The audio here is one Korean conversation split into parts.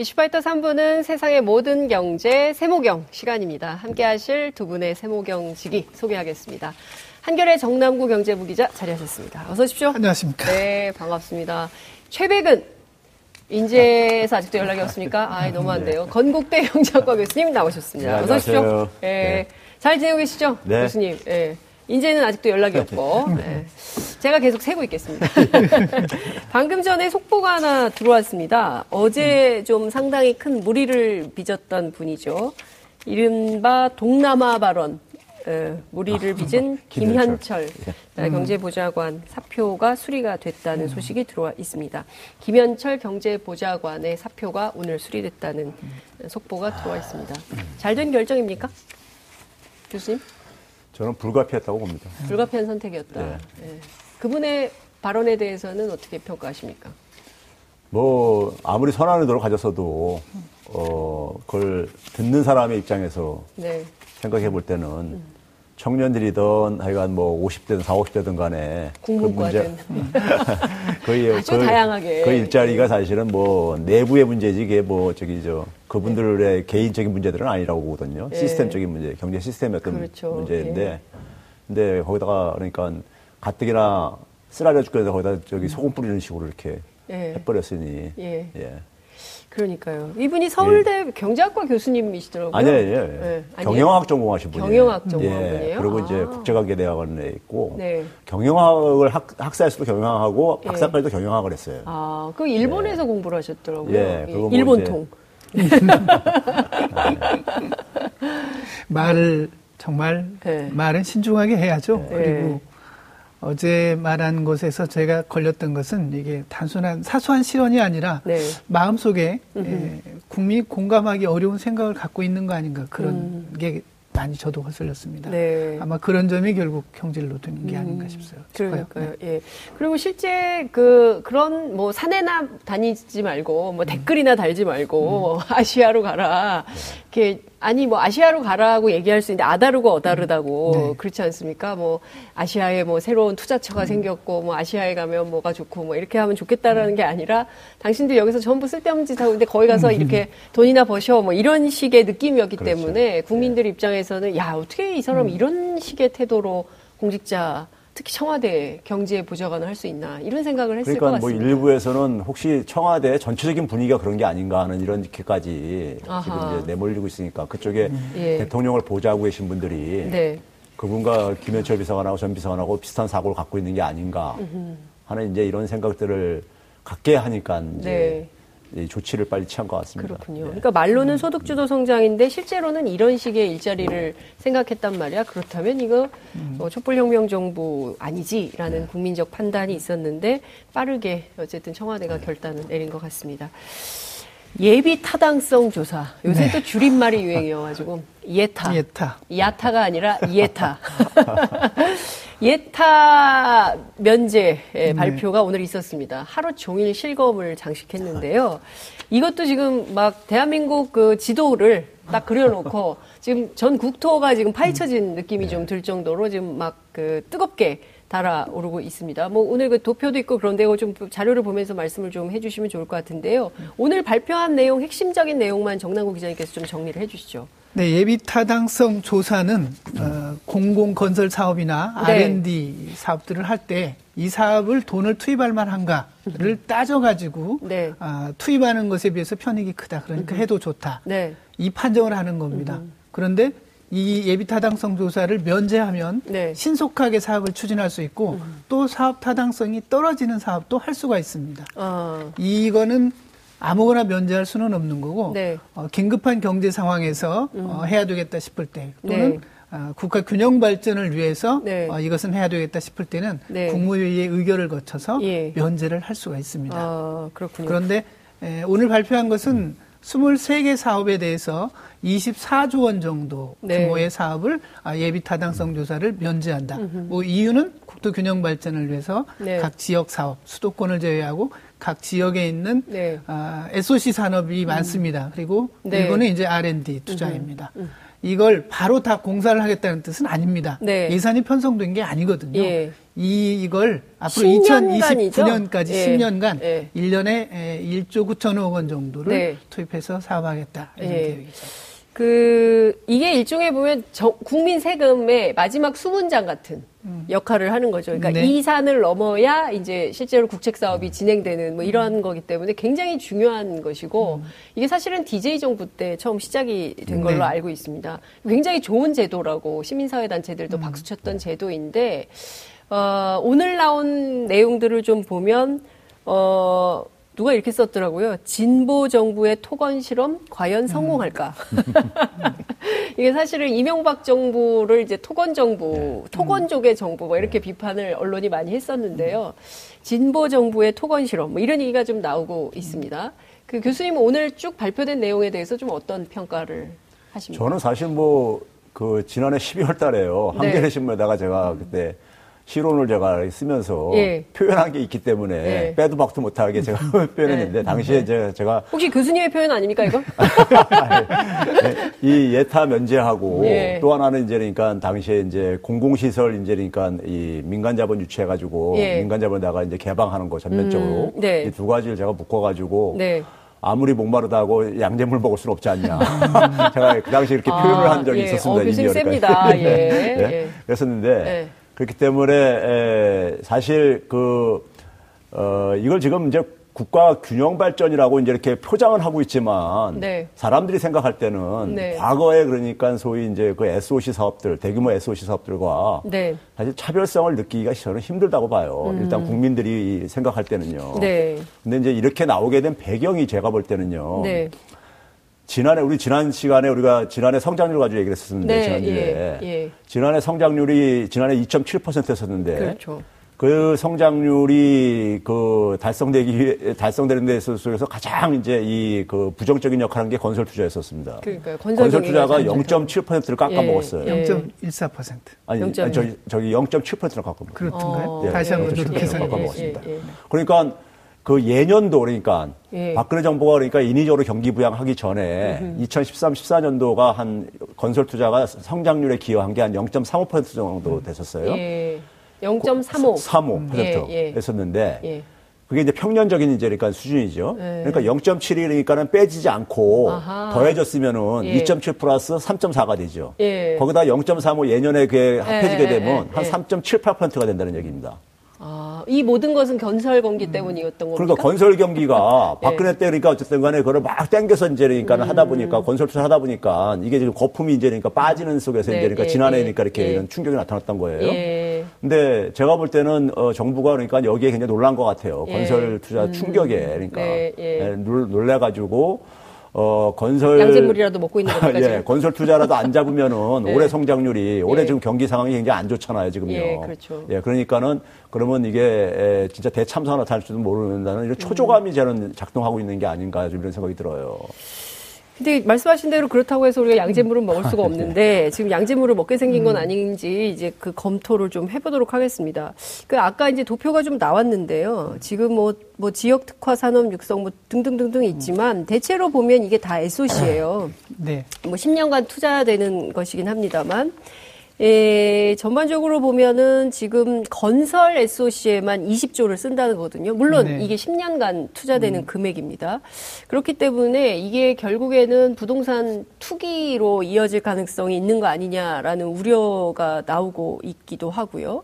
이슈파이터 3부는 세상의 모든 경제 세모경 시간입니다. 함께 하실 두 분의 세모경 직이 소개하겠습니다. 한결의 정남구 경제부 기자 자리하셨습니다. 어서 오십시오. 안녕하십니까. 네, 반갑습니다. 최백은 인재에서 아직도 연락이 없습니까? 아, 너무한데요. 네. 건국대 경제학과 교수님 나오셨습니다. 네, 어서 오십시오. 예. 네. 잘 지내고 계시죠? 네. 교수님. 예. 인제는 아직도 연락이 없고 네. 제가 계속 세고 있겠습니다. 방금 전에 속보가 하나 들어왔습니다. 어제 좀 상당히 큰 무리를 빚었던 분이죠. 이른바 동남아 발언 어, 무리를 아, 빚은 김현철, 김현철 예. 경제보좌관 사표가 수리가 됐다는 음. 소식이 들어와 있습니다. 김현철 경제보좌관의 사표가 오늘 수리됐다는 속보가 들어와 있습니다. 잘 된 결정입니까? 교수님? 저는 불가피했다고 봅니다. 불가피한 선택이었다. 네. 네. 그분의 발언에 대해서는 어떻게 평가하십니까? 뭐 아무리 선한 의도를 가졌어도 어 그걸 듣는 사람의 입장에서 네. 생각해 볼 때는 음. 청년들이든 하여간 뭐 50대든 40, 50대든 간에 그 문제 거의 아주 그, 다양하게 그 일자리가 사실은 뭐 내부의 문제지 이게 뭐 저기 저 그분들의 네. 개인적인 문제들은 아니라고 보거든요. 네. 시스템적인 문제, 경제 시스템의 어떤 그렇죠. 문제인데 네. 근데 거기다가 그러니까 가뜩이나 쓰라려 죽겠다 거기다 저기 음. 소금 뿌리는 식으로 이렇게 예. 해버렸으니 예. 예. 그러니까요. 이분이 서울대 예. 경제학과 교수님이시더라고요. 아니에요. 예. 네. 경영학 전공하신 분이에요. 경영학 전공한 예. 분이에요. 그리고 아. 이제 국제관계대학원에 있고 네. 경영학을 학, 학사에서도 경영학하고 예. 박사까지도 경영학을 했어요. 아, 그 일본에서 예. 공부를 하셨더라고요. 예. 뭐 일본통. 말을 정말 네. 말은 신중하게 해야죠. 네. 그리고 어제 말한 것에서 제가 걸렸던 것은 이게 단순한 사소한 실언이 아니라 네. 마음속에 예, 국민이 공감하기 어려운 생각을 갖고 있는 거 아닌가 그런 음. 게 많이 저도 거슬렸습니다. 네. 아마 그런 점이 결국 경제를 놓는 게 아닌가 음. 싶어요. 그러니까요. 네. 예. 그리고 실제 그 그런 뭐 산에나 다니지 말고 뭐 음. 댓글이나 달지 말고 음. 아시아로 가라. 이렇게 아니 뭐 아시아로 가라고 얘기할 수 있는데 아다르고 어다르다고 네. 그렇지 않습니까? 뭐 아시아에 뭐 새로운 투자처가 음. 생겼고 뭐 아시아에 가면 뭐가 좋고 뭐 이렇게 하면 좋겠다라는 게 아니라 당신들 여기서 전부 쓸데없는 짓 하고 근데 거기 가서 음. 이렇게 돈이나 버셔 뭐 이런 식의 느낌이었기 그렇죠. 때문에 국민들 네. 입장에서는 야 어떻게 이 사람 음. 이런 식의 태도로 공직자 특히 청와대 경제 보좌관을 할 수 있나 이런 생각을 했을 그러니까 것 같습니다. 뭐 일부에서는 혹시 청와대 전체적인 분위기가 그런 게 아닌가 하는 이런 이렇게까지 지금 이제 내몰리고 있으니까 그쪽에 음. 예. 대통령을 보좌하고 계신 분들이 네. 그분과 김현철 비서관하고 전 비서관하고 비슷한 사고를 갖고 있는 게 아닌가 하는 이제 이런 생각들을 갖게 하니까 이제 네. 조치를 빨리 취한 것 같습니다. 그렇군요. 네. 그러니까 말로는 소득주도 성장인데 실제로는 이런 식의 일자리를 생각했단 말이야. 그렇다면 이거 음. 어, 촛불혁명 정부 아니지라는 네. 국민적 판단이 있었는데 빠르게 어쨌든 청와대가 네. 결단을 내린 것 같습니다. 예비 타당성 조사. 요새 네. 또 줄임말이 유행이어가지고 예타. 예타. 야타가 아니라 예타. 예타 면제 네. 발표가 오늘 있었습니다. 하루 종일 실검을 장식했는데요. 이것도 지금 막 대한민국 그 지도를 딱 그려놓고 지금 전 국토가 지금 파헤쳐진 느낌이 좀들 정도로 지금 막 그 뜨겁게 달아오르고 있습니다. 뭐 오늘 그 도표도 있고 그런데 좀 자료를 보면서 말씀을 좀 해주시면 좋을 것 같은데요. 오늘 발표한 내용 핵심적인 내용만 정남구 기자님께서 좀 정리를 해주시죠. 네, 예비 타당성 조사는 어, 공공 건설 사업이나 네. R&D 사업들을 할 때 이 사업을 돈을 투입할 만한가를 따져가지고 네. 어, 투입하는 것에 비해서 편익이 크다. 그러니까 해도 좋다. 네. 이 판정을 하는 겁니다. 그런데 이 예비 타당성 조사를 면제하면 네. 신속하게 사업을 추진할 수 있고 음. 또 사업 타당성이 떨어지는 사업도 할 수가 있습니다. 어. 이거는 아무거나 면제할 수는 없는 거고 네. 어, 긴급한 경제 상황에서 음. 어, 해야 되겠다 싶을 때 또는 네. 어, 국가 균형 발전을 위해서 네. 어, 이것은 해야 되겠다 싶을 때는 네. 국무회의의 의결을 거쳐서 예. 면제를 할 수가 있습니다. 아, 그런데 에, 오늘 발표한 것은 음. 23개 사업에 대해서 24조 원 정도 네. 규모의 사업을 아, 예비 타당성 조사를 면제한다. 음흠. 뭐 이유는 국토 균형 발전을 위해서 네. 각 지역 사업, 수도권을 제외하고 각 지역에 있는 네. 아, SOC 산업이 음. 많습니다. 그리고 네. 일본은 이제 R&D 투자입니다. 음. 음. 이걸 바로 다 공사를 하겠다는 뜻은 아닙니다. 네. 예산이 편성된 게 아니거든요. 예. 이, 이걸 앞으로 2029년까지 예. 10년간 예. 1년에 1조 9천억 원 정도를 네. 투입해서 사업하겠다. 이런 예. 계획이죠. 그, 이게 일종의 보면 저, 국민 세금의 마지막 수문장 같은 음. 역할을 하는 거죠. 그러니까 네. 이 산을 넘어야 이제 실제로 국책 사업이 진행되는 뭐 이런 음. 거기 때문에 굉장히 중요한 것이고 음. 이게 사실은 DJ 정부 때 처음 시작이 된 걸로 네. 알고 있습니다. 굉장히 좋은 제도라고 시민사회 단체들도 음. 박수쳤던 제도인데 어, 오늘 나온 내용들을 좀 보면 어 누가 이렇게 썼더라고요. 진보 정부의 토건 실험 과연 성공할까? 음. 이게 사실은 이명박 정부를 이제 토건 정부, 네. 토건족의 정부 뭐 이렇게 네. 비판을 언론이 많이 했었는데요. 진보 정부의 토건 실험 뭐 이런 얘기가 좀 나오고 있습니다. 그 교수님 오늘 쭉 발표된 내용에 대해서 좀 어떤 평가를 하십니까? 저는 사실 뭐 그 지난해 12월 달에요. 한겨레 네. 신문에다가 제가 그때 시론을 제가 쓰면서 예. 표현한 게 있기 때문에 예. 빼도 박도 못하게 제가 표현했는데 예. 당시에 제, 제가 혹시 교수님의 표현 아닙니까 이거? 네. 이 예타 면제하고 예. 또 하나는 이제 그러니까 당시에 이제 공공시설 이제 그러니까 이 민간 자본 유치해가지고 예. 민간 자본에다가 이제 개방하는 거 전면적으로 음, 네. 이두 가지를 제가 묶어가지고. 네. 아무리 목마르다고 양재물 먹을 수는 없지 않냐. 제가 그 당시 이렇게 표현을 한 적이 아, 예. 있었습니다. 어, 교수님 셉니다. 예. 네. 예. 그랬었는데 그렇기 때문에 에, 사실 그 어, 이걸 지금 이제 국가 균형 발전이라고 이제 이렇게 표장을 하고 있지만 네. 사람들이 생각할 때는 네. 과거에 그러니까 소위 이제 그 SOC 사업들 대규모 SOC 사업들과 네. 사실 차별성을 느끼기가 저는 힘들다고 봐요. 음. 일단 국민들이 생각할 때는요. 네. 근데 이제 이렇게 나오게 된 배경이 제가 볼 때는요. 네. 지난해 우리 지난 시간에 우리가 지난해 성장률 가지고 얘기를 했었는데 네, 지난주에 예, 예. 지난해 성장률이 지난해 2.7%였었는데 그렇죠. 그 성장률이 그 달성되기 달성되는 데 있어서 가장 이제 이 그 부정적인 역할한 게 건설 투자였었습니다. 그러니까요. 건설, 투자가 0.7%를 깎아 먹었어요. 예, 0.14%. 아니, 아니 저기 저기 0.7%를 깎아 먹었어요. 그렇던가요? 어, 예, 다시 한번 그렇게 깎아 먹었습니다. 그러니까 그 예년도 그러니까 예. 박근혜 정부가 그러니까 인위적으로 경기 부양하기 전에 음흠. 2013, 14년도가 한 건설 투자가 성장률에 기여한 게 한 0.35% 정도 됐었어요. 예. 0.35. 35% 예, 예. 했었는데 예. 그게 이제 평년적인 이제 그러니까 수준이죠. 예. 그러니까 0.7이니까는 빼지지 않고 아하. 더해졌으면은 예. 2.7 플러스 3.4가 되죠. 예. 거기다 0.35 예년에 그게 합해지게 예, 되면 한 3.78%가 된다는 얘기입니다. 아, 이 모든 것은 건설 경기 음. 때문이었던 겁니까? 그러니까 건설 경기가 네. 박근혜 때 그러니까 어쨌든 간에 그걸 막 땡겨서 이제 그러니까 음. 하다 보니까 건설 투자 하다 보니까 이게 지금 거품이 이제 그러니까 빠지는 속에서 네, 이제 그러니까 네, 지난해니까 네. 이렇게 네. 이런 충격이 나타났던 거예요. 예. 근데 제가 볼 때는 어, 정부가 그러니까 여기에 굉장히 놀란 것 같아요. 예. 건설 투자 음. 충격에 그러니까 네, 예. 놀래가지고 어, 건설. 양재물이라도 먹고 있는 겁니까? 예, 건설 투자라도 안 잡으면은 네. 올해 성장률이, 올해 예. 지금 경기 상황이 굉장히 안 좋잖아요, 지금요. 예, 그렇죠. 예, 그러니까는 그러면 이게 에, 진짜 대참사가 나타날지도 모르는다는 이런 초조감이 저는 작동하고 있는 게 아닌가 좀 이런 생각이 들어요. 근데 말씀하신 대로 그렇다고 해서 우리가 양재물은 먹을 수가 네. 없는데 지금 양재물을 먹게 생긴 건 음. 아닌지 이제 그 검토를 좀 해보도록 하겠습니다. 그 아까 이제 도표가 좀 나왔는데요. 지금 뭐, 뭐 지역 특화 산업 육성 뭐 등등등등 있지만 대체로 보면 이게 다 SOC예요. 네. 뭐 10년간 투자되는 것이긴 합니다만 예, 전반적으로 보면은 지금 건설 SOC에만 20조를 쓴다는 거거든요. 물론 네. 이게 10년간 투자되는 음. 금액입니다. 그렇기 때문에 이게 결국에는 부동산 투기로 이어질 가능성이 있는 거 아니냐라는 우려가 나오고 있기도 하고요.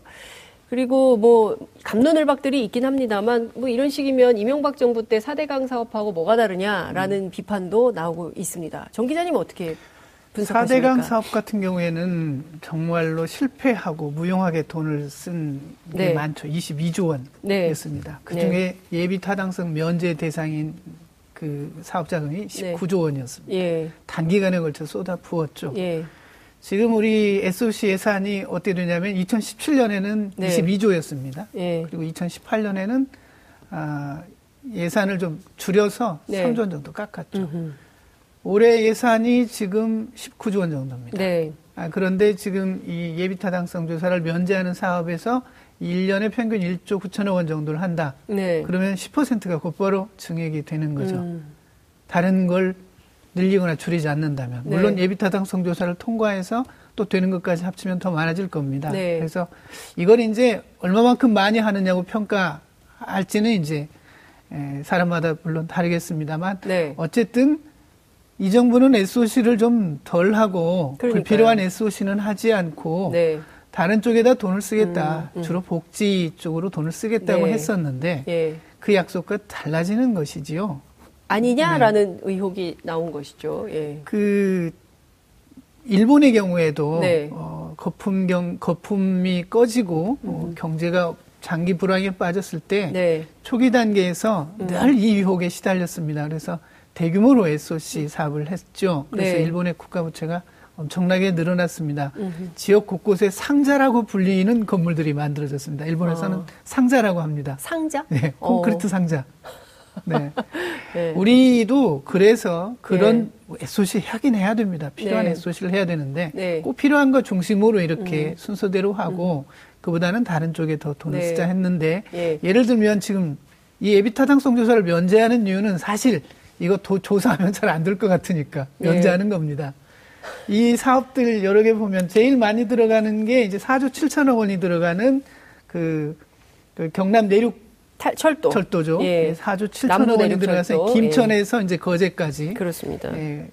그리고 뭐 감론을박들이 있긴 합니다만 뭐 이런 식이면 이명박 정부 때 4대강 사업하고 뭐가 다르냐라는 음. 비판도 나오고 있습니다. 정 기자님 어떻게 4대강 사업 같은 경우에는 정말로 실패하고 무용하게 돈을 쓴게 네. 많죠. 22조 원이었습니다. 네. 그 중에 네. 예비 타당성 면제 대상인 그 사업 자금이 19조 원이었습니다. 예. 단기간에 걸쳐 쏟아 부었죠. 예. 지금 우리 SOC 예산이 어떻게 되냐면 2017년에는 네. 22조였습니다. 예. 그리고 2018년에는 아, 예산을 좀 줄여서 네. 3조 정도 깎았죠. 음흠. 올해 예산이 지금 19조 원 정도입니다. 네. 아, 그런데 지금 이 예비 타당성 조사를 면제하는 사업에서 1년에 평균 1조 9천억 원 정도를 한다. 네. 그러면 10%가 곧바로 증액이 되는 거죠. 음. 다른 걸 늘리거나 줄이지 않는다면. 네. 물론 예비 타당성 조사를 통과해서 또 되는 것까지 합치면 더 많아질 겁니다. 네. 그래서 이걸 이제 얼마만큼 많이 하느냐고 평가할지는 이제 사람마다 물론 다르겠습니다만 네. 어쨌든 이 정부는 SOC를 좀 덜 하고 불필요한 SOC는 하지 않고 네. 다른 쪽에다 돈을 쓰겠다. 음, 음. 주로 복지 쪽으로 돈을 쓰겠다고 네. 했었는데 예. 그 약속과 달라지는 것이지요. 아니냐라는 네. 의혹이 나온 것이죠. 예. 그 일본의 경우에도 네. 어, 거품 경 거품이 꺼지고 어, 음. 경제가 장기 불황에 빠졌을 때 네. 초기 단계에서 음. 늘이 유혹에 시달렸습니다. 그래서 대규모로 SOC 사업을 했죠. 그래서 네. 일본의 국가 부채가 엄청나게 늘어났습니다. 음흠. 지역 곳곳에 상자라고 불리는 건물들이 만들어졌습니다. 일본에서는 어. 상자라고 합니다. 상자? 네, 콘크리트 어. 상자. 네. 네. 우리도 그래서 그런 네. SOC 하긴 해야 됩니다. 필요한 네. SOC를 해야 되는데 네. 꼭 필요한 거 중심으로 이렇게 음. 순서대로 하고 음. 그보다는 다른 쪽에 더 돈을 네. 쓰자 했는데 예. 예를 들면 지금 이 예비타 당성 조사를 면제하는 이유는 사실 이거 도, 조사하면 잘 안 될 것 같으니까 네. 면제하는 겁니다. 이 사업들 여러 개 보면 제일 많이 들어가는 게 이제 4조 7천억 원이 들어가는 그, 그 경남 내륙 탈, 철도. 철도죠. 예. 4조 7천억 원이 들어가서 김천에서 예. 이제 거제까지. 그렇습니다. 예.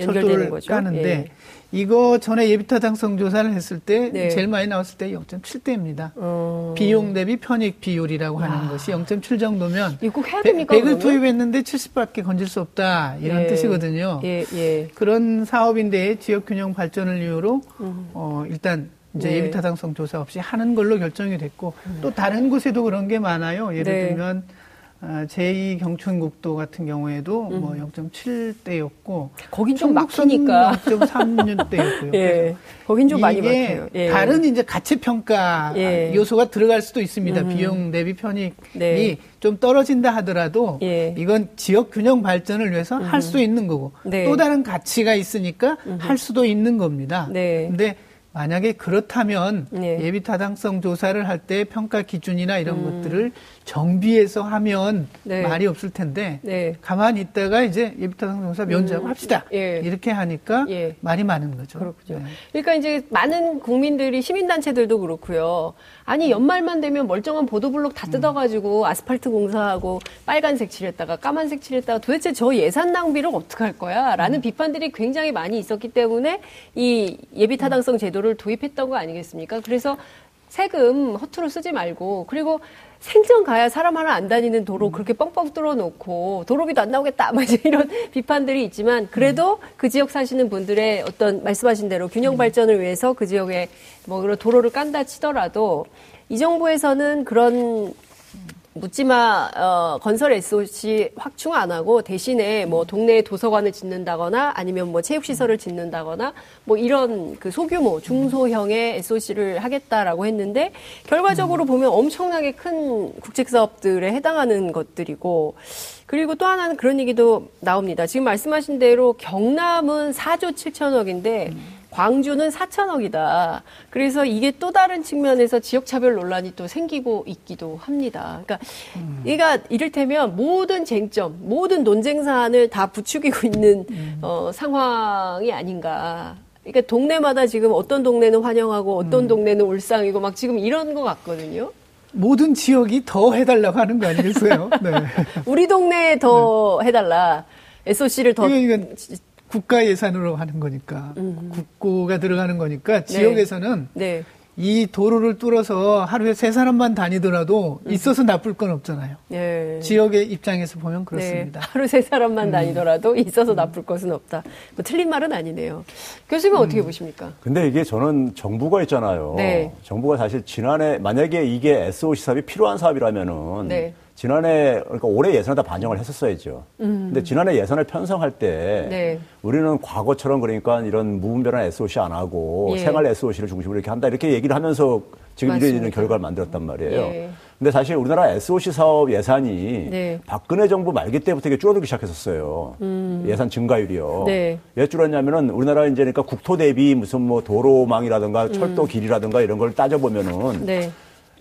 철도를 까는데 예. 이거 전에 예비타 당성 조사를 했을 때 네. 제일 많이 나왔을 때 0.7대입니다. 어... 비용 대비 편익 비율이라고 와. 하는 것이 0.7 정도면 이거 꼭 해야 됩니까? 100 을 투입했는데 70밖에 건질 수 없다 이런 예. 뜻이거든요. 예, 예. 그런 사업인데 지역 균형 발전을 이유로 음. 어, 일단 이제 네. 예비타당성 조사 없이 하는 걸로 결정이 됐고 음. 또 다른 곳에도 그런 게 많아요. 예를 네. 들면 아, 제2 경춘국도 같은 경우에도 음. 뭐 0.7대였고 거긴 좀 막히니까 0.36대였고요. 예. 거긴 좀 많이 막혀요. 예. 다른 이제 가치 평가 예. 요소가 들어갈 수도 있습니다. 음. 비용 대비 편익이 네. 좀 떨어진다 하더라도 예. 이건 지역 균형 발전을 위해서 음. 할수 있는 거고 네. 또 다른 가치가 있으니까 할 수도 있는 겁니다. 네. 근데 만약에 그렇다면 네. 예비 타당성 조사를 할 때 평가 기준이나 이런 음. 것들을 정비해서 하면 네. 말이 없을 텐데 네. 가만히 있다가 이제 예비 타당성 조사 면제하고 음. 합시다 예. 이렇게 하니까 예. 말이 많은 거죠. 그렇군요. 네. 그러니까 이제 많은 국민들이 시민단체들도 그렇고요. 아니 연말만 되면 멀쩡한 보도블록 다 음. 뜯어가지고 아스팔트 공사하고 빨간색 칠했다가 까만색 칠했다가 도대체 저 예산 낭비를 어떻게 할 거야? 라는 음. 비판들이 굉장히 많이 있었기 때문에 이 예비 타당성 제도를 도입했던 거 아니겠습니까? 그래서 세금 허투루 쓰지 말고 그리고 생전 가야 사람 하나 안 다니는 도로 음. 그렇게 뻥뻥 뚫어놓고 도로비도 안 나오겠다. 막 이런 비판들이 있지만 그래도 그 지역 사시는 분들의 어떤 말씀하신 대로 균형 발전을 위해서 그 지역에 뭐 그런 도로를 깐다 치더라도 이 정부에서는 그런 묻지마 어, 건설 SOC 확충 안 하고 대신에 뭐 동네에 도서관을 짓는다거나 아니면 뭐 체육시설을 짓는다거나 뭐 이런 그 소규모 중소형의 SOC를 하겠다라고 했는데 결과적으로 보면 엄청나게 큰 국책 사업들에 해당하는 것들이고 그리고 또 하나는 그런 얘기도 나옵니다. 지금 말씀하신 대로 경남은 4조 7천억인데 광주는 4천억이다. 그래서 이게 또 다른 측면에서 지역차별 논란이 또 생기고 있기도 합니다. 그러니까 음. 얘가 이를테면 모든 쟁점, 모든 논쟁 사안을 다 부추기고 있는 음. 어, 상황이 아닌가. 그러니까 동네마다 지금 어떤 동네는 환영하고 어떤 음. 동네는 울상이고 막 지금 이런 것 같거든요. 모든 지역이 더 해달라고 하는 거 아니겠어요? 네. 우리 동네에 더 네. 해달라. SOC를 더. 그러니까 국가 예산으로 하는 거니까 음. 국고가 들어가는 거니까 네. 지역에서는 네. 이 도로를 뚫어서 하루에 세 사람만 다니더라도 음. 있어서 나쁠 건 없잖아요. 네. 지역의 입장에서 보면 그렇습니다. 네. 하루 세 사람만 음. 다니더라도 있어서 나쁠 것은 없다. 뭐 틀린 말은 아니네요. 교수님은 음. 어떻게 보십니까? 근데 이게 저는 정부가 있잖아요. 네. 정부가 사실 지난해 만약에 이게 SOC 사업이 필요한 사업이라면은 네. 지난해 그러니까 올해 예산을 다 반영을 했었어야죠. 음. 근데 지난해 예산을 편성할 때 네. 우리는 과거처럼 그러니까 이런 무분별한 SOC 안 하고 예. 생활 SOC를 중심으로 이렇게 한다 이렇게 얘기를 하면서 지금. 이런 결과를 만들었단 말이에요. 예. 근데 사실 우리나라 SOC 사업 예산이 네. 박근혜 정부 말기 때부터 이게 줄어들기 시작했었어요. 음. 예산 증가율이요. 네. 왜 줄었냐면은 우리나라 이제 그러니까 국토 대비 무슨 뭐 도로망이라든가 음. 철도 길이라든가 이런 걸 따져보면은 네.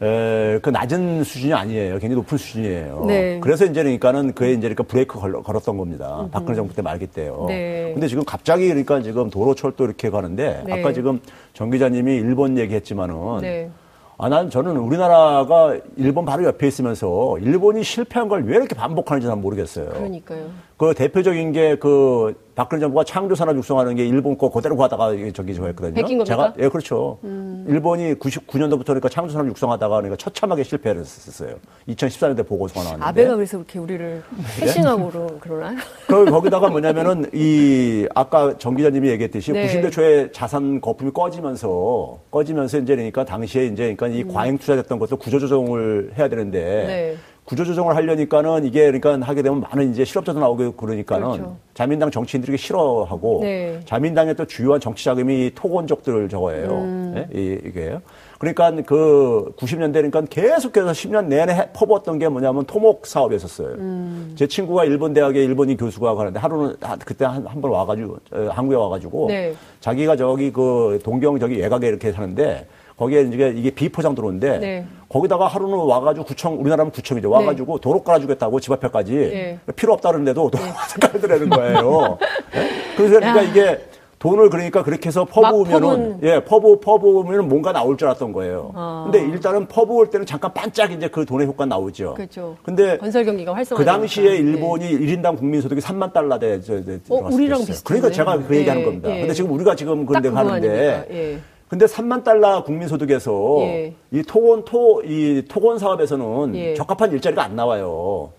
에, 그 낮은 수준이 아니에요. 굉장히 높은 수준이에요. 네. 그래서 이제 그러니까는 그에 이제 그러니까 브레이크 걸, 걸었던 겁니다. 음. 박근혜 정부 때 말기 때요. 네. 근데 지금 갑자기 그러니까 지금 도로 철도 이렇게 가는데 네. 아까 지금 정 기자님이 일본 얘기했지만은 네. 아, 난 저는 우리나라가 일본 바로 옆에 있으면서 일본이 실패한 걸 왜 이렇게 반복하는지 난 모르겠어요. 그러니까요. 그 대표적인 게 그 박근혜 정부가 창조 산업 육성하는 게 일본 거 그대로 가다가 저기 저 했거든요. 베낀 겁니까? 제가 예 그렇죠. 음. 일본이 99년도부터 그러니까 창조 산업 육성하다가 그러니까 처참하게 실패를 했었어요. 2014년대 보고서가 나왔는데. 아베가 그래서 그렇게 우리를 패싱하고 네? 그러나요? 그 거기다가 뭐냐면은 이 아까 정 기자님이 얘기했듯이 네. 90대 초에 자산 거품이 꺼지면서 꺼지면서 이제 그러니까 당시에 이제 그러니까 이 음. 과잉 투자됐던 것도 구조조정을 해야 되는데 네. 구조조정을 하려니까는 이게 그러니까 하게 되면 많은 이제 실업자도 나오고 그러니까는 그렇죠. 자민당 정치인들이 싫어하고 네. 자민당의 또 주요한 정치 자금이 토건족들 저거예요. 음. 네? 이, 이게 그러니까 그 90년대 그러니까 계속해서 10년 내내 퍼부었던 게 뭐냐면 토목 사업이었었어요. 음. 제 친구가 일본 대학에 일본인 교수가 가는데 하루는 그때 한 한 번 와가지고 어, 한국에 와가지고 네. 자기가 저기 그 동경 저기 외곽에 이렇게 사는데 거기에 이제 이게 비포장 들어오는데 네. 거기다가 하루는 와가지고 구청 우리나라는 구청이죠 네. 와가지고 네. 도로 깔아주겠다고 집 앞에까지 네. 필요 없다는데도 도로 깔아드라는 거예요. 네? 그래서 그러니까 이게 돈을 그러니까 그렇게 해서 퍼부으면은 예 퍼부 퍼부으면 뭔가 나올 줄 알았던 거예요. 아. 근데 일단은 퍼부을 때는 잠깐 반짝 이제 그 돈의 효과 나오죠. 그렇죠. 근데 건설 경기가 활성화. 그 당시에 일본이 네. 1인당 국민 소득이 3만 달러 대 저, 저, 어, 우리랑 비슷. 그러니까 제가 그 얘기하는 겁니다. 예. 근데 지금 우리가 지금 그런데 하는데 예. 근데 3만 달러 국민소득에서 예. 이 토건 토 이 토건 사업에서는 예. 적합한 일자리가 안 나와요.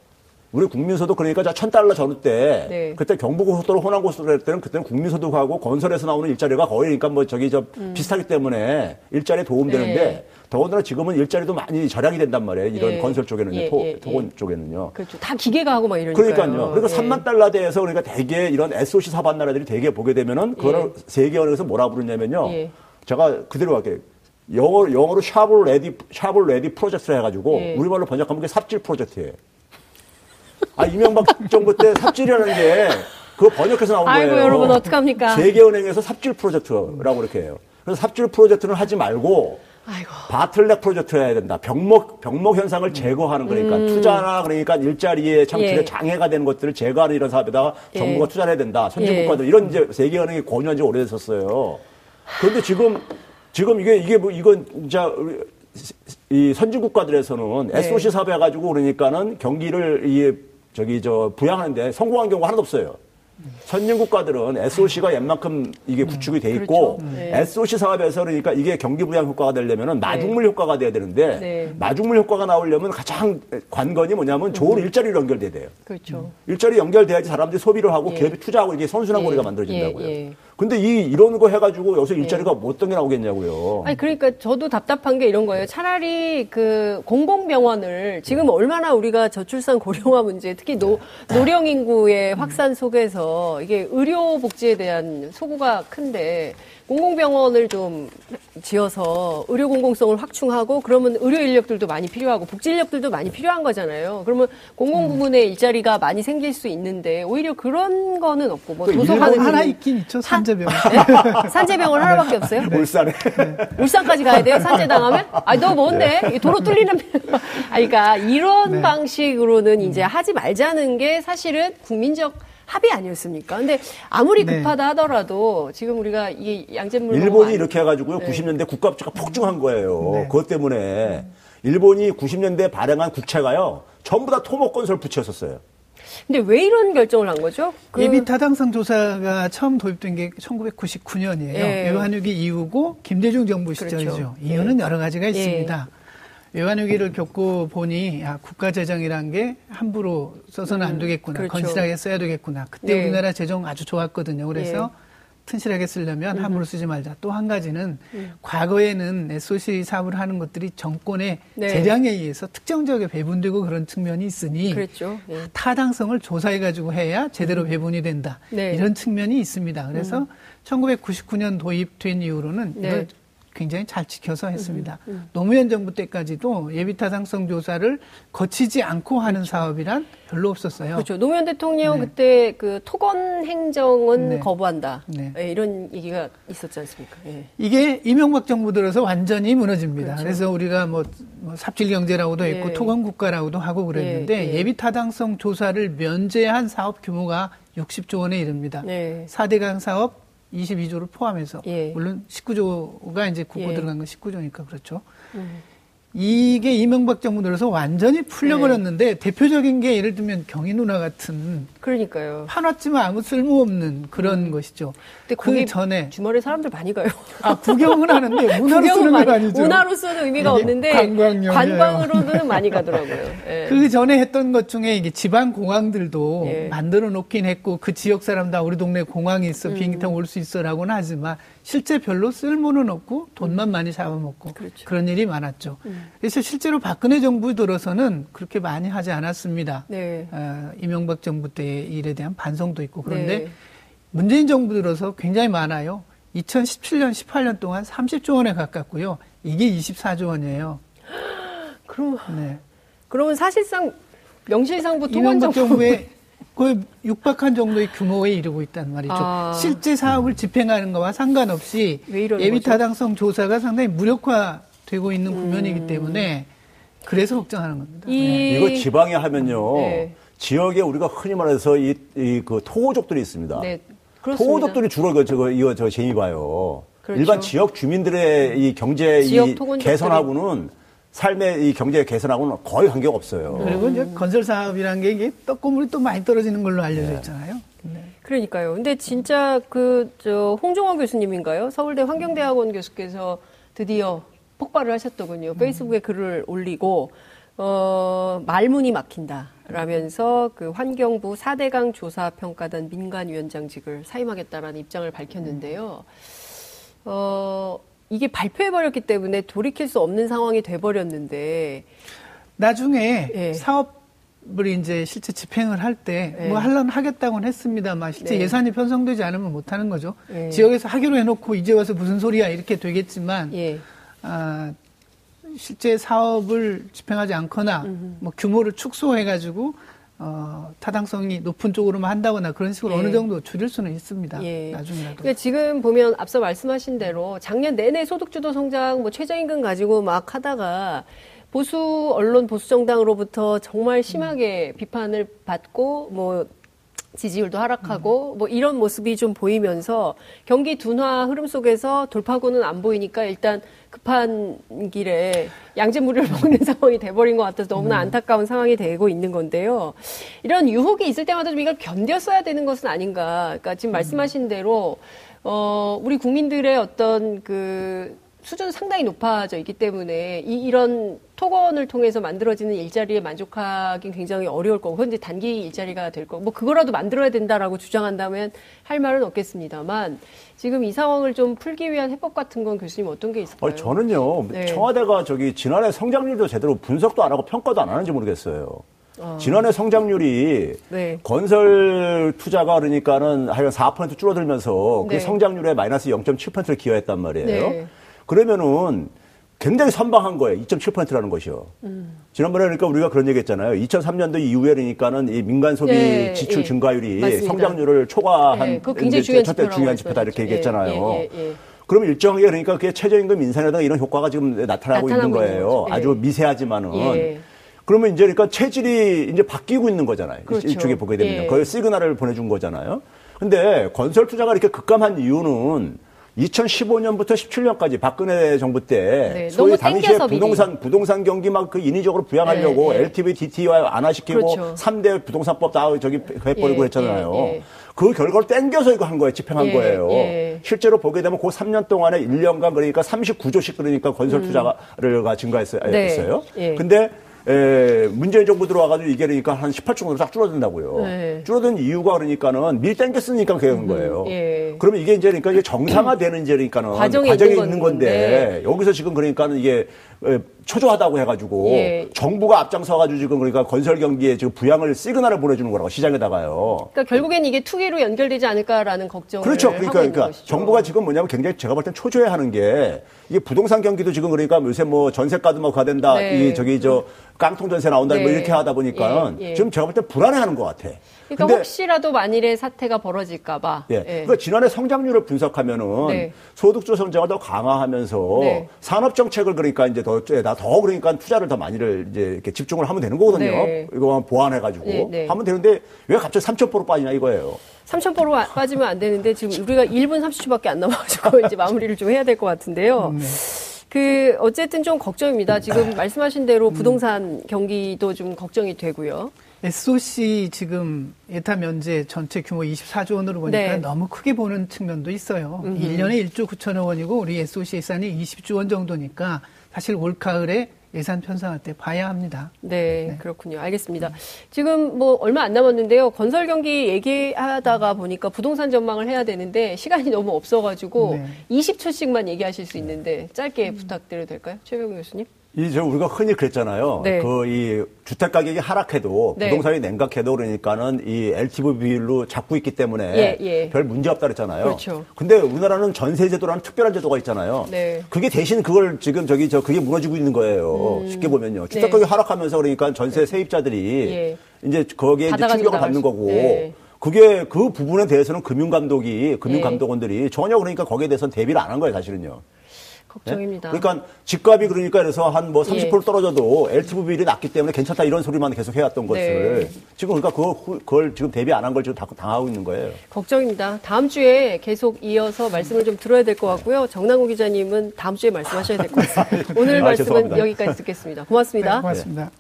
우리 국민소득 그러니까 천 달러 전후 때 네. 그때 경부고속도로 호남고속도로 할 때는 그때는 국민소득하고 건설에서 나오는 일자리가 거의 그러니까 뭐 저기 저 음. 비슷하기 때문에 일자리에 도움되는데 네. 더군다나 지금은 일자리도 많이 절약이 된단 말이에요. 이런 예. 건설 쪽에는요, 예. 토, 예. 토건 쪽에는요. 그렇죠. 다 기계가 하고 막 이러니까요. 그러니까요. 그러니까 3만 달러 대에서 그러니까 대개 이런 SOC 사반 나라들이 대개 보게 되면은 그걸 세계 언어에서 뭐라 부르냐면요. 제가 그대로 할게요. 영어, 영어로 shovel ready, shovel ready 프로젝트를 해가지고, 예. 우리말로 번역하면 그게 삽질 프로젝트예요. 아, 이명박 정부 때 삽질이라는 게, 그거 번역해서 나온 아이고, 거예요. 여러분, 어떡합니까? 세계은행에서 삽질 프로젝트라고 이렇게 해요. 그래서 삽질 프로젝트는 하지 말고, 아이고. bottleneck 프로젝트 해야 된다. 병목 병목 현상을 제거하는 거니까 음. 투자나 그러니까 일자리에 창출에 예. 장애가 되는 것들을 제거하는 이런 사업에다가 예. 정부가 투자를 해야 된다. 선진국가들 예. 이런 이제 세계은행이 권유한 지 오래됐었어요. 그런데 지금 지금 이게 이게 뭐 이건 진짜 이 선진 국가들에서는 네. SOC 사업 해 가지고 그러니까는 경기를 이 저기 저 부양하는데 성공한 경우가 하나도 없어요. 선진 국가들은 SOC가 옛만큼 이게 구축이 돼 있고 그렇죠. 네. SOC 사업에서 그러니까 이게 경기 부양 효과가 되려면은 마중물 네. 효과가 돼야 되는데 네. 마중물 효과가 나오려면 가장 관건이 뭐냐면 좋은 음. 일자리로 연결돼야 돼요. 그렇죠. 일자리 연결돼야지 사람들이 소비를 하고 예. 기업이 투자하고 이게 선순환 고리가 예. 만들어진다고요. 근데 이 이런 거 해가지고 여기서 일자리가 뭐 어떤 게 나오겠냐고요. 아니 그러니까 저도 답답한 게 이런 거예요. 차라리 그 공공병원을 지금 얼마나 우리가 저출산 고령화 문제, 특히 노, 노령 인구의 확산 속에서 이게 의료 복지에 대한 소구가 큰데 공공병원을 좀 지어서 의료 공공성을 확충하고 그러면 의료 인력들도 많이 필요하고 복지 인력들도 많이 필요한 거잖아요. 그러면 공공 부문에 음. 일자리가 많이 생길 수 있는데 오히려 그런 거는 없고 뭐 도서관은 하나 있긴 있죠 산재병원. 네? 산재병원 하나밖에 없어요? 네. 울산에. 네. 울산까지 가야 돼요? 산재 당하면? 아너 뭔데? 네. 도로 뚫리는. 아 그러니까 이런 네. 방식으로는 이제 하지 말자는 게 사실은 국민적 합의 아니었습니까? 근데 아무리 네. 급하다 하더라도 지금 우리가 이 양잿물 일본이 이렇게 해가지고요. 네. 90년대 국가부채가 폭증한 거예요. 네. 그것 때문에 일본이 90년대 발행한 국채가요. 전부 다 토목건설 부채였었어요. 근데 왜 이런 결정을 한 거죠? 그... 예비 타당성 조사가 처음 도입된 게 1999년이에요. 예. 외환위기 이후고 김대중 정부 그렇죠. 시절이죠. 그렇죠. 이유는 예. 여러 가지가 있습니다. 예. 외환위기를 겪고 보니 야, 국가 재정이란 게 함부로 써서는 안 음, 되겠구나. 그렇죠. 건실하게 써야 되겠구나. 그때 네. 우리나라 재정 아주 좋았거든요. 그래서 네. 튼실하게 쓰려면 음. 함부로 쓰지 말자. 또 한 가지는 음. 과거에는 SOC 사업을 하는 것들이 정권의 네. 재량에 의해서 특정적에 배분되고 그런 측면이 있으니 그랬죠. 네. 타당성을 조사해 가지고 해야 제대로 음. 배분이 된다. 네. 이런 측면이 있습니다. 그래서 음. 1999년 도입된 이후로는 네. 굉장히 잘 지켜서 했습니다. 음, 음. 노무현 정부 때까지도 예비 타당성 조사를 거치지 않고 하는 그렇죠. 사업이란 별로 없었어요. 그렇죠. 노무현 대통령 네. 그때 그 토건 행정은 네. 거부한다. 네. 네. 이런 얘기가 있었지 않습니까? 예. 이게 이명박 정부 들어서 완전히 무너집니다. 그렇죠. 그래서 우리가 뭐, 뭐 삽질 경제라고도 했고 예. 토건 국가라고도 하고 그랬는데 예. 비 타당성 조사를 면제한 사업 규모가 60조 원에 이릅니다. 네. 4대강 사업 22조를 포함해서 예. 물론 19조가 이제 국고 예. 들어간 건 19조니까 그렇죠. 음. 이게 이명박 정부 들어서 완전히 풀려버렸는데 네. 대표적인 게 예를 들면 경희 누나 같은 그러니까요. 파놨지만 아무 쓸모없는 그런 음. 것이죠. 근데 그 전에 주말에 사람들 많이 가요. 아 구경은 하는데 문화로 쓰는 건 아니죠. 문화로서는 의미가 없는데 관광용 관광으로는 많이 가더라고요. 네. 그 전에 했던 것 중에 이게 지방 공항들도 네. 만들어 놓긴 했고 그 지역 사람 다 우리 동네 공항이 있어 음. 비행기 타고 올 수 있어라고는 하지만 실제 별로 쓸모는 없고 돈만 음. 많이 잡아먹고 그렇죠. 그런 일이 많았죠. 음. 그래서 실제로 박근혜 정부 들어서는 그렇게 많이 하지 않았습니다. 네. 어, 이명박 정부 때 일에 대한 반성도 있고 그런데 네. 문재인 정부 들어서 굉장히 많아요. 2017년, 18년 동안 30조 원에 가깝고요. 이게 24조 원이에요. 그럼 네. 그러면 사실상 명실상부 이명박 정부의 거의 육박한 정도의 규모에 이르고 있단 말이죠. 아. 실제 사업을 집행하는 것과 상관없이 예비 타당성 조사가 상당히 무력화 되고 있는 음. 국면이기 때문에 그래서 걱정하는 겁니다. 이... 네. 이거 지방에 하면요. 네. 지역에 우리가 흔히 말해서 이, 이 그 토호족들이 있습니다. 네. 토호족들이 주로 그, 저거, 이거 저 재미 봐요. 그렇죠. 일반 지역 주민들의 이 경제 이 개선하고는 삶의 이 경제 개선하고는 거의 관계가 없어요. 그리고 이제 건설 사업이라는 게 이게 떡고물이 또 많이 떨어지는 걸로 알려져 네. 있잖아요. 네. 그러니까요. 근데 진짜 그 저 홍종원 교수님인가요? 서울대 환경대학원 교수께서 드디어 폭발을 하셨더군요. 음. 페이스북에 글을 올리고 어 말문이 막힌다라면서 그 환경부 4대강 조사 평가단 민간위원장직을 사임하겠다라는 입장을 밝혔는데요. 어 이게 발표해버렸기 때문에 돌이킬 수 없는 상황이 돼버렸는데 나중에 네. 사업을 이제 실제 집행을 할 때뭐 네. 하려면 하겠다고는 했습니다만 실제 네. 예산이 편성되지 않으면 못 하는 거죠. 네. 지역에서 하기로 해놓고 이제 와서 무슨 소리야 이렇게 되겠지만 예. 아, 실제 사업을 집행하지 않거나 음흠. 뭐 규모를 축소해가지고 어, 타당성이 높은 쪽으로만 한다거나 그런 식으로 예. 어느 정도 줄일 수는 있습니다. 예. 나중에라도. 그러니까 지금 보면 앞서 말씀하신 대로 작년 내내 소득주도 성장, 뭐 최저임금 가지고 막 하다가 보수 언론 보수 정당으로부터 정말 심하게 음. 비판을 받고 뭐 지지율도 하락하고 음. 뭐 이런 모습이 좀 보이면서 경기 둔화 흐름 속에서 돌파구는 안 보이니까 일단 급한 길에 양재물을 먹는 상황이 돼버린 것 같아서 너무나 음. 안타까운 상황이 되고 있는 건데요. 이런 유혹이 있을 때마다 좀 이걸 견뎠어야 되는 것은 아닌가. 그러니까 지금 음. 말씀하신 대로 어 우리 국민들의 어떤 그 수준 상당히 높아져 있기 때문에 이, 이런 토건을 통해서 만들어지는 일자리에 만족하기 굉장히 어려울 거고 그건 이제 단기 일자리가 될 거고 뭐 그거라도 만들어야 된다라고 주장한다면 할 말은 없겠습니다만 지금 이 상황을 좀 풀기 위한 해법 같은 건 교수님 어떤 게 있을까요? 어, 저는요 네. 청와대가 저기 지난해 성장률도 제대로 분석도 안 하고 평가도 안 하는지 모르겠어요. 어. 지난해 성장률이 네. 건설 투자가 그러니까는 하여간 4% 줄어들면서 그 네. 성장률에 마이너스 0.7%를 기여했단 말이에요. 네. 그러면은 굉장히 선방한 거예요. 2.7%라는 것이요. 음. 지난번에 그러니까 우리가 그런 얘기 했잖아요. 2003년도 이후에 그러니까는 이 민간 소비 네, 지출 예, 증가율이 맞습니다. 성장률을 초과한 네, 굉장히 중요한 첫 중요한 지표다 이렇게 얘기했잖아요. 예, 예, 예, 그러면 일정하게 그러니까 그게 최저임금 인상에다가 이런 효과가 지금 나타나고, 있는 거예요. 아주 미세하지만은. 예. 그러면 이제 그러니까 체질이 이제 바뀌고 있는 거잖아요. 그렇죠. 일종에 보게 되면. 예. 거의 시그널을 보내준 거잖아요. 근데 건설 투자가 이렇게 급감한 이유는 2015년부터 17년까지 박근혜 정부 때 네, 소위 당시에 부동산 부동산 경기 막 그 인위적으로 부양하려고 네, 네. LTV, DT와 안화시키고 그렇죠. 3대 부동산법 다 저기 해버리고 예, 했잖아요. 예, 예. 그 결과를 땡겨서 이거 한 거예요. 집행한 예, 거예요. 예. 실제로 보게 되면 그 3년 동안에 1년간 그러니까 39조씩 그러니까 건설 음. 투자를 음. 증가했어요. 네. 예. 근데 에, 문재인 정부 들어와가지고 이게 그러니까 한 18조 정도 싹 줄어든다고요. 네. 줄어든 이유가 그러니까는 밀 땡겼으니까 그런 거예요. 음, 예. 그러면 이게 이제 그러니까 이게 정상화되는 이제 그러니까는 과정에, 과정에 있는, 건데, 건데 여기서 지금 그러니까는 이게 초조하다고 해가지고 예. 정부가 앞장서가지고 지금 그러니까 건설 경기에 지금 부양을 시그널을 보내주는 거라고 시장에다가요. 그러니까 결국엔 이게 투기로 연결되지 않을까라는 걱정을 그렇죠. 그러니까, 그러니까 정부가 지금 뭐냐면 굉장히 제가 볼 땐 초조해하는 게 이게 부동산 경기도 지금 그러니까 요새 뭐 전세가도 뭐 가된다, 네. 이 저기 저 깡통 전세 나온다 뭐 네. 뭐 이렇게 하다 보니까 예, 예. 지금 제가 볼 때 불안해하는 것 같아. 그러니까 근데, 혹시라도 만일에 사태가 벌어질까봐. 예. 예. 그러니까 지난해 성장률을 분석하면은 네. 소득주 성장을 더 강화하면서 네. 산업 정책을 그러니까 이제 더, 더 그러니까 투자를 더 많이를 이제 이렇게 집중을 하면 되는 거거든요. 네. 이거 보완해가지고 네, 네. 하면 되는데 왜 갑자기 3,000% 빠지냐 이거예요. 3,000% 빠지면 안 되는데 지금 우리가 1분 30초밖에 안 남아가지고 이제 마무리를 좀 해야 될 것 같은데요. 음, 네. 그 어쨌든 좀 걱정입니다. 지금 말씀하신 대로 부동산 경기도 좀 걱정이 되고요. SOC 지금 예타 면제 전체 규모 24조 원으로 보니까 네. 너무 크게 보는 측면도 있어요. 음흠. 1년에 1조 9천억 원이고 우리 SOC 예산이 20조 원 정도니까 사실 올 가을에 예산 편성할 때 봐야 합니다. 네, 네, 그렇군요. 알겠습니다. 지금 뭐 얼마 안 남았는데요. 건설 경기 얘기하다가 보니까 부동산 전망을 해야 되는데 시간이 너무 없어가지고 네. 20초씩만 얘기하실 수 있는데 짧게 음. 부탁드려도 될까요? 최병우 교수님? 이제 우리가 흔히 그랬잖아요. 네. 그이 주택 가격이 하락해도 네. 부동산이 냉각해도 그러니까는 이 LTV 비율로 잡고 있기 때문에 예, 예. 별 문제 없다 그랬잖아요. 그렇죠. 근데 우리나라는 전세 제도라는 특별한 제도가 있잖아요. 네. 그게 대신 그걸 지금 저기 저 그게 무너지고 있는 거예요. 음. 쉽게 보면요. 주택 네. 가격이 하락하면서 그러니까 전세 네. 세입자들이 예. 이제 거기에 이제 충격을 받는 거고 네. 그게 그 부분에 대해서는 금융감독이 금융감독원들이 전혀 그러니까 거기에 대해서는 대비를 안 한 거예요, 사실은요. 걱정입니다. 네? 그러니까 집값이 그러니까 그래서 한 뭐 30% 예. 떨어져도 LTV 비율이 낮기 때문에 괜찮다 이런 소리만 계속 해왔던 것을 네. 지금 그러니까 그걸, 그걸 지금 대비 안 한 걸 지금 당하고 있는 거예요. 걱정입니다. 다음 주에 계속 이어서 말씀을 좀 들어야 될 것 같고요. 정남구 기자님은 다음 주에 말씀하셔야 될 것 같습니다. 오늘 아, 말씀은 죄송합니다. 여기까지 듣겠습니다. 고맙습니다. 네, 고맙습니다.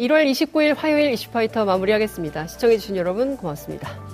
1월 29일 화요일 이슈파이터 마무리하겠습니다. 시청해주신 여러분 고맙습니다.